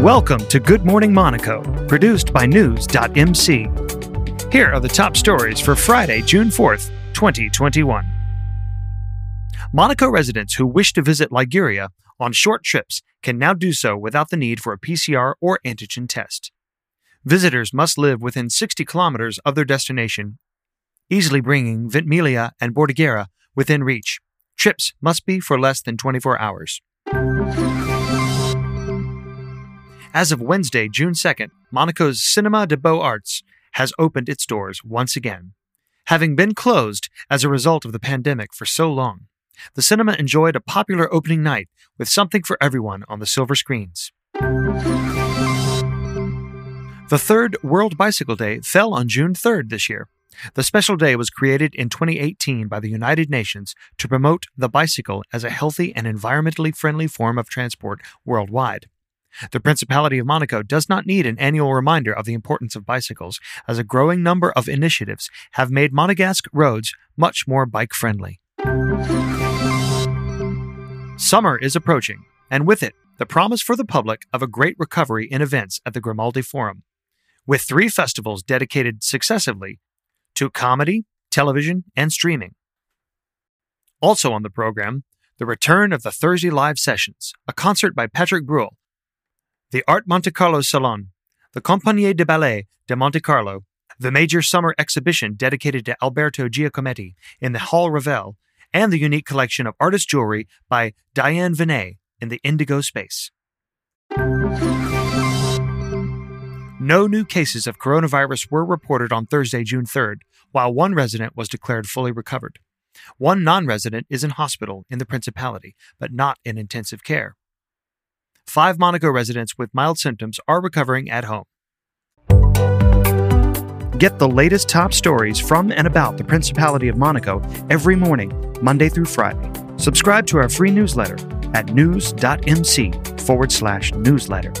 Welcome to Good Morning Monaco, produced by News.mc. Here are the top stories for Friday, June 4th, 2021. Monaco residents who wish to visit Liguria on short trips can now do so without the need for a PCR or antigen test. Visitors must live within 60 kilometers of their destination, easily bringing Ventimiglia and Bordighera within reach. Trips must be for less than 24 hours. As of Wednesday, June 2nd, Monaco's Cinema de Beaux Arts has opened its doors once again. Having been closed as a result of the pandemic for so long, the cinema enjoyed a popular opening night with something for everyone on the silver screens. The third World Bicycle Day fell on June 3rd this year. The special day was created in 2018 by the United Nations to promote the bicycle as a healthy and environmentally friendly form of transport worldwide. The Principality of Monaco does not need an annual reminder of the importance of bicycles, as a growing number of initiatives have made Monegasque roads much more bike friendly. Summer is approaching, and with it, the promise for the public of a great recovery in events at the Grimaldi Forum, with three festivals dedicated successively to comedy, television, and streaming. Also on the program, the return of the Thursday Live Sessions, a concert by Patrick Bruel the Art Monte Carlo Salon, the Compagnie de Ballet de Monte Carlo, the major summer exhibition dedicated to Alberto Giacometti in the Hall Ravel, and the unique collection of artist jewelry by Diane Venet in the Indigo Space. No new cases of coronavirus were reported on Thursday, June 3rd, while one resident was declared fully recovered. One non resident is in hospital in the Principality, but not in intensive care five Monaco residents with mild symptoms are recovering at home. Get the latest top stories from and about the Principality of Monaco every morning, Monday through Friday. Subscribe to our free newsletter at news.mc forward slash newsletter.